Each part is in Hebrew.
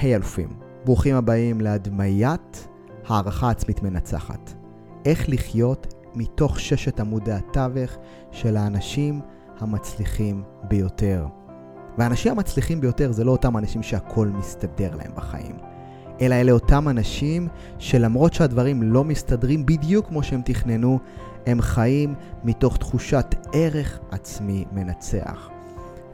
היי hey, אלופים, ברוכים הבאים להדמיית הערכה עצמית מנצחת. איך לחיות מתוך ששת עמודי התווך של האנשים המצליחים ביותר. והאנשים המצליחים ביותר זה לא אותם אנשים שהכל מסתדר להם בחיים, אלא אלה אותם אנשים שלמרות שהדברים לא מסתדרים בדיוק כמו שהם תכננו, הם חיים מתוך תחושת ערך עצמי מנצח.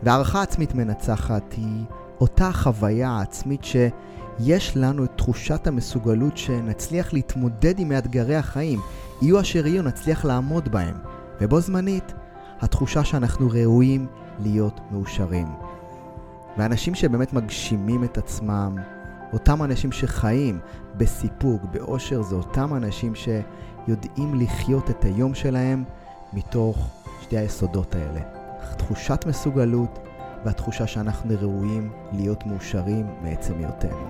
והערכה עצמית מנצחת היא אותה חוויה עצמית שיש לנו את תחושת המסוגלות שנצליח להתמודד עם מאתגרי החיים, יהיו אשר יהיו, נצליח לעמוד בהם. ובו זמנית, התחושה שאנחנו ראויים להיות מאושרים. ואנשים שבאמת מגשימים את עצמם, אותם אנשים שחיים בסיפוק, באושר, זה אותם אנשים שיודעים לחיות את היום שלהם מתוך שתי היסודות האלה. תחושת מסוגלות והתחושה שאנחנו ראויים להיות מאושרים מעצם היותנו.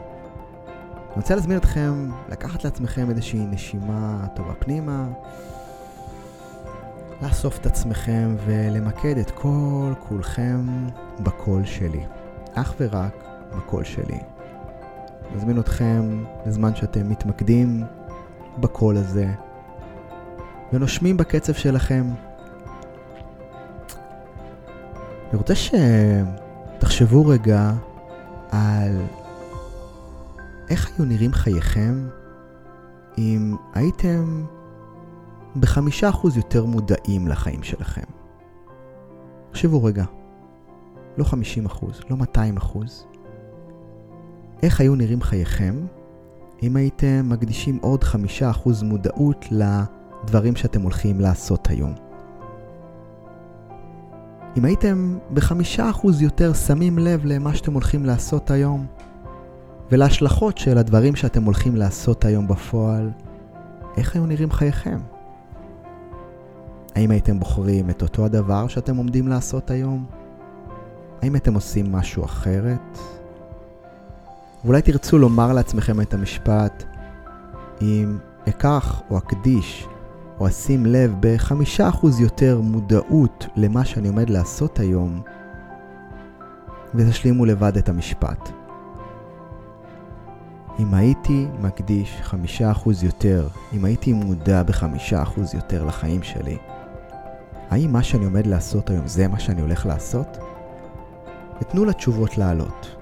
אני רוצה להזמין אתכם לקחת לעצמכם איזושהי נשימה טובה פנימה, לאסוף את עצמכם ולמקד את כל כולכם בקול שלי. אך ורק בקול שלי. מזמין אתכם לזמן שאתם מתמקדים בקול הזה ונושמים בקצב שלכם. אני רוצה שתחשבו רגע על איך היו נראים חייכם אם הייתם בחמישה אחוז יותר מודעים לחיים שלכם. תחשבו רגע, לא חמישים אחוז, לא מאתיים אחוז. איך היו נראים חייכם אם הייתם מקדישים עוד חמישה אחוז מודעות לדברים שאתם הולכים לעשות היום? אם הייתם בחמישה אחוז יותר שמים לב למה שאתם הולכים לעשות היום ולהשלכות של הדברים שאתם הולכים לעשות היום בפועל, איך היו נראים חייכם? האם הייתם בוחרים את אותו הדבר שאתם עומדים לעשות היום? האם אתם עושים משהו אחרת? ואולי תרצו לומר לעצמכם את המשפט, אם אקח או אקדיש או אשים לב בחמישה אחוז יותר מודעות למה שאני עומד לעשות היום, ותשלימו לבד את המשפט. אם הייתי מקדיש חמישה אחוז יותר, אם הייתי מודע בחמישה אחוז יותר לחיים שלי, האם מה שאני עומד לעשות היום זה מה שאני הולך לעשות? ותנו לתשובות לעלות.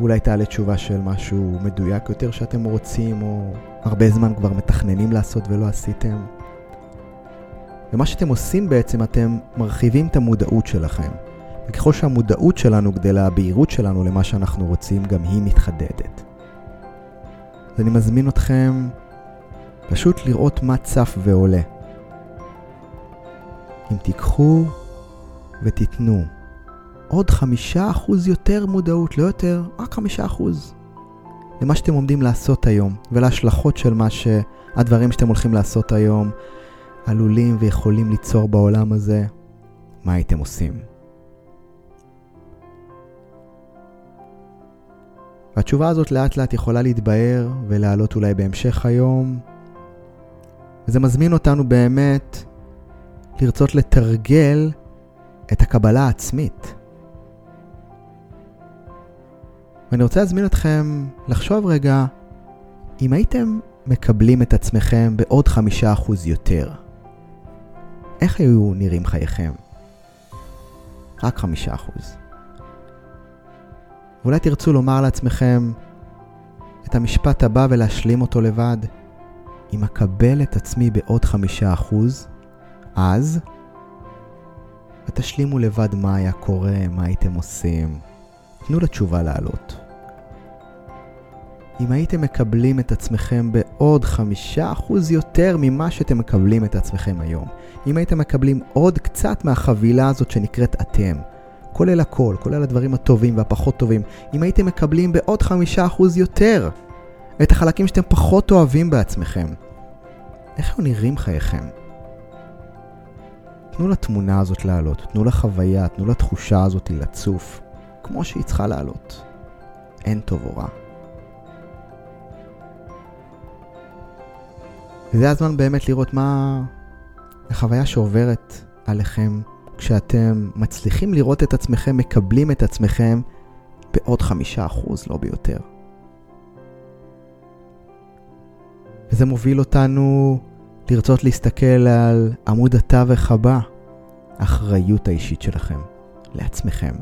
אולי תעלה תשובה של משהו מדויק יותר שאתם רוצים, או הרבה זמן כבר מתכננים לעשות ולא עשיתם. ומה שאתם עושים בעצם, אתם מרחיבים את המודעות שלכם. וככל שהמודעות שלנו גדלה, הבהירות שלנו למה שאנחנו רוצים, גם היא מתחדדת. אז אני מזמין אתכם פשוט לראות מה צף ועולה. אם תיקחו ותיתנו עוד חמישה אחוז יותר מודעות, לא יותר, רק חמישה אחוז. למה שאתם עומדים לעשות היום, ולהשלכות של מה שהדברים שאתם הולכים לעשות היום עלולים ויכולים ליצור בעולם הזה, מה הייתם עושים? והתשובה הזאת לאט לאט יכולה להתבהר ולעלות אולי בהמשך היום. וזה מזמין אותנו באמת לרצות לתרגל את הקבלה העצמית. ואני רוצה להזמין אתכם לחשוב רגע, אם הייתם מקבלים את עצמכם בעוד חמישה אחוז יותר, איך היו נראים חייכם? רק חמישה אחוז. ואולי תרצו לומר לעצמכם את המשפט הבא ולהשלים אותו לבד. אם אקבל את עצמי בעוד חמישה אחוז, אז ותשלימו לבד מה היה קורה, מה הייתם עושים. תנו לתשובה לעלות. אם הייתם מקבלים את עצמכם בעוד חמישה אחוז יותר ממה שאתם מקבלים את עצמכם היום, אם הייתם מקבלים עוד קצת מהחבילה הזאת שנקראת אתם, כולל הכל, כולל הדברים הטובים והפחות טובים, אם הייתם מקבלים בעוד חמישה אחוז יותר את החלקים שאתם פחות אוהבים בעצמכם, איך היו נראים חייכם? תנו לתמונה הזאת לעלות, תנו לחוויה, תנו לתחושה הזאת לצוף, כמו שהיא צריכה לעלות. אין טוב או רע. וזה הזמן באמת לראות מה החוויה שעוברת עליכם כשאתם מצליחים לראות את עצמכם, מקבלים את עצמכם בעוד חמישה אחוז, לא ביותר. וזה מוביל אותנו לרצות להסתכל על עמוד התווך הבא, האחריות האישית שלכם, לעצמכם.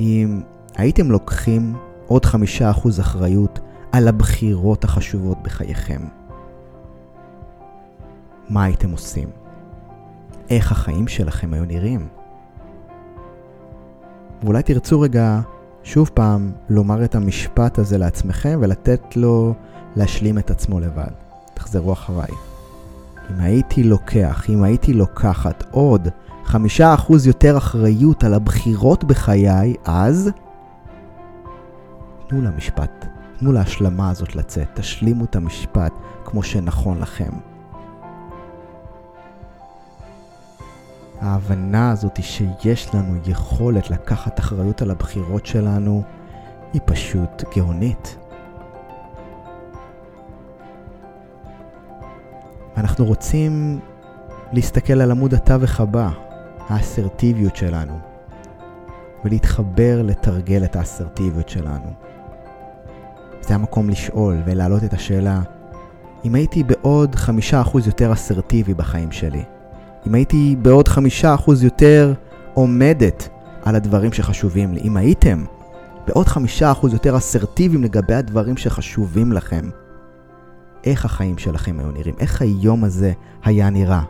אם הייתם לוקחים עוד חמישה אחוז אחריות על הבחירות החשובות בחייכם, מה הייתם עושים? איך החיים שלכם היו נראים? ואולי תרצו רגע שוב פעם לומר את המשפט הזה לעצמכם ולתת לו להשלים את עצמו לבד. תחזרו אחריי. אם הייתי לוקח, אם הייתי לוקחת עוד חמישה אחוז יותר אחריות על הבחירות בחיי, אז תנו למשפט, תנו להשלמה הזאת לצאת, תשלימו את המשפט כמו שנכון לכם. ההבנה הזאת שיש לנו יכולת לקחת אחריות על הבחירות שלנו היא פשוט גאונית. אנחנו רוצים להסתכל על עמוד התווך הבא, האסרטיביות שלנו, ולהתחבר לתרגל את האסרטיביות שלנו. זה המקום לשאול ולהעלות את השאלה, אם הייתי בעוד חמישה אחוז יותר אסרטיבי בחיים שלי, אם הייתי בעוד חמישה אחוז יותר עומדת על הדברים שחשובים לי, אם הייתם בעוד חמישה אחוז יותר אסרטיביים לגבי הדברים שחשובים לכם, איך החיים שלכם היו נראים, איך היום הזה היה נראה.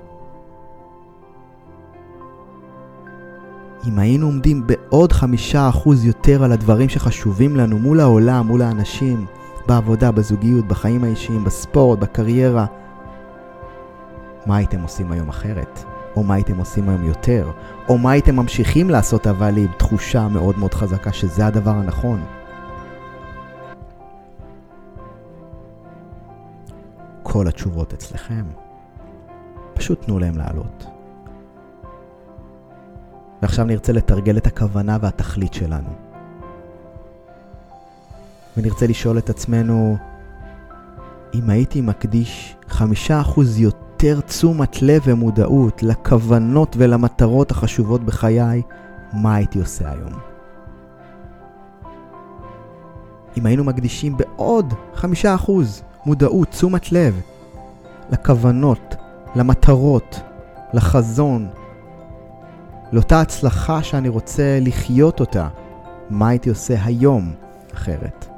אם היינו עומדים בעוד חמישה אחוז יותר על הדברים שחשובים לנו מול העולם, מול האנשים, בעבודה, בזוגיות, בחיים האישיים, בספורט, בקריירה, מה הייתם עושים היום אחרת? או מה הייתם עושים היום יותר? או מה הייתם ממשיכים לעשות אבל עם תחושה מאוד מאוד חזקה שזה הדבר הנכון? כל התשובות אצלכם. פשוט תנו להם לעלות. ועכשיו נרצה לתרגל את הכוונה והתכלית שלנו. ונרצה לשאול את עצמנו, אם הייתי מקדיש חמישה אחוז יותר תשומת לב ומודעות לכוונות ולמטרות החשובות בחיי, מה הייתי עושה היום? אם היינו מקדישים בעוד חמישה אחוז מודעות, תשומת לב, לכוונות, למטרות, לחזון, לאותה הצלחה שאני רוצה לחיות אותה, מה הייתי עושה היום אחרת?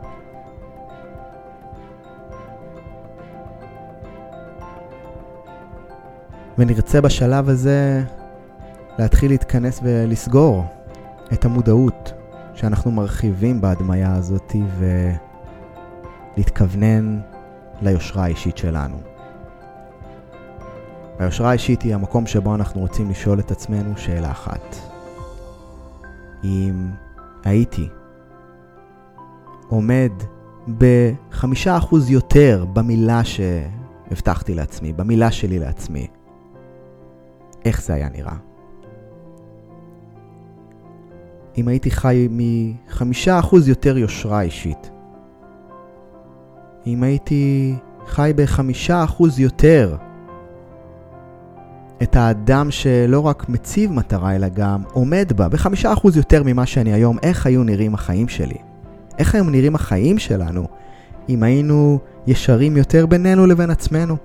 ונרצה בשלב הזה להתחיל להתכנס ולסגור את המודעות שאנחנו מרחיבים בהדמיה הזאת ולהתכוונן ליושרה האישית שלנו. היושרה האישית היא המקום שבו אנחנו רוצים לשאול את עצמנו שאלה אחת. אם הייתי עומד בחמישה אחוז יותר במילה שהבטחתי לעצמי, במילה שלי לעצמי, איך זה היה נראה? אם הייתי חי מחמישה אחוז יותר יושרה אישית, אם הייתי חי בחמישה אחוז יותר את האדם שלא רק מציב מטרה, אלא גם עומד בה, בחמישה אחוז יותר ממה שאני היום, איך היו נראים החיים שלי? איך היו נראים החיים שלנו אם היינו ישרים יותר בינינו לבין עצמנו?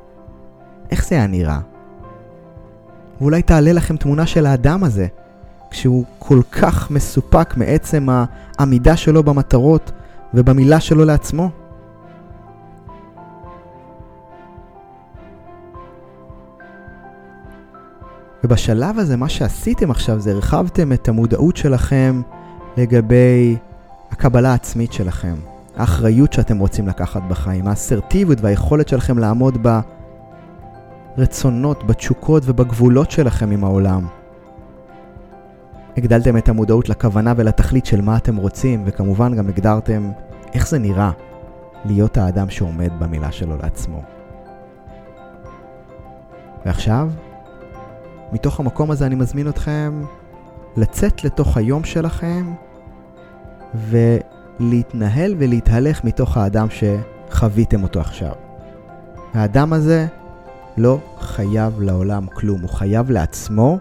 איך זה היה נראה? ואולי תעלה לכם תמונה של האדם הזה, כשהוא כל כך מסופק מעצם העמידה שלו במטרות ובמילה שלו לעצמו. ובשלב הזה מה שעשיתם עכשיו זה הרחבתם את המודעות שלכם לגבי הקבלה העצמית שלכם, האחריות שאתם רוצים לקחת בחיים, האסרטיביות והיכולת שלכם לעמוד ברצונות, בתשוקות ובגבולות שלכם עם העולם. הגדלתם את המודעות לכוונה ולתכלית של מה אתם רוצים, וכמובן גם הגדרתם איך זה נראה להיות האדם שעומד במילה שלו לעצמו. ועכשיו, מתוך המקום הזה אני מזמין אתכם לצאת לתוך היום שלכם ולהתנהל ולהתהלך מתוך האדם שחוויתם אותו עכשיו. האדם הזה לא חייב לעולם כלום, הוא חייב לעצמו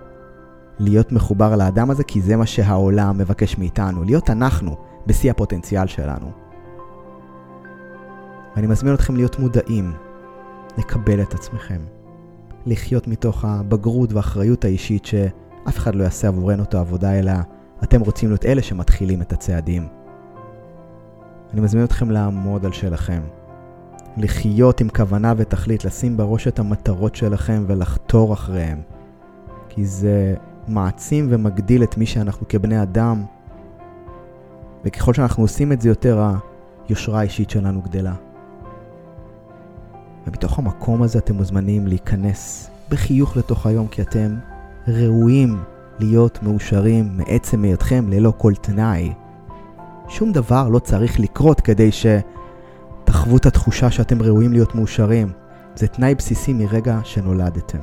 להיות מחובר לאדם הזה, כי זה מה שהעולם מבקש מאיתנו, להיות אנחנו בשיא הפוטנציאל שלנו. ואני מזמין אתכם להיות מודעים, לקבל את עצמכם, לחיות מתוך הבגרות והאחריות האישית שאף אחד לא יעשה עבורנו את העבודה, אלא אתם רוצים להיות אלה שמתחילים את הצעדים. אני מזמין אתכם לעמוד על שלכם, לחיות עם כוונה ותכלית, לשים בראש את המטרות שלכם ולחתור אחריהם. כי זה מעצים ומגדיל את מי שאנחנו כבני אדם, וככל שאנחנו עושים את זה יותר, היושרה האישית שלנו גדלה. ומתוך המקום הזה אתם מוזמנים להיכנס בחיוך לתוך היום, כי אתם ראויים להיות מאושרים מעצם היותכם ללא כל תנאי. שום דבר לא צריך לקרות כדי שתחוו את התחושה שאתם ראויים להיות מאושרים. זה תנאי בסיסי מרגע שנולדתם.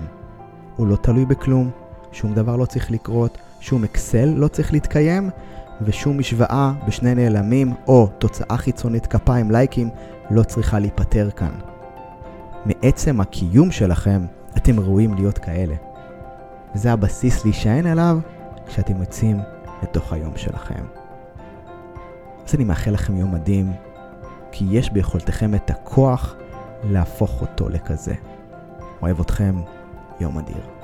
הוא לא תלוי בכלום, שום דבר לא צריך לקרות, שום אקסל לא צריך להתקיים, ושום משוואה בשני נעלמים או תוצאה חיצונית כפיים לייקים לא צריכה להיפתר כאן. מעצם הקיום שלכם, אתם ראויים להיות כאלה. וזה הבסיס להישען עליו כשאתם יוצאים לתוך היום שלכם. אז אני מאחל לכם יום מדהים, כי יש ביכולתכם את הכוח להפוך אותו לכזה. אוהב אתכם, יום אדיר.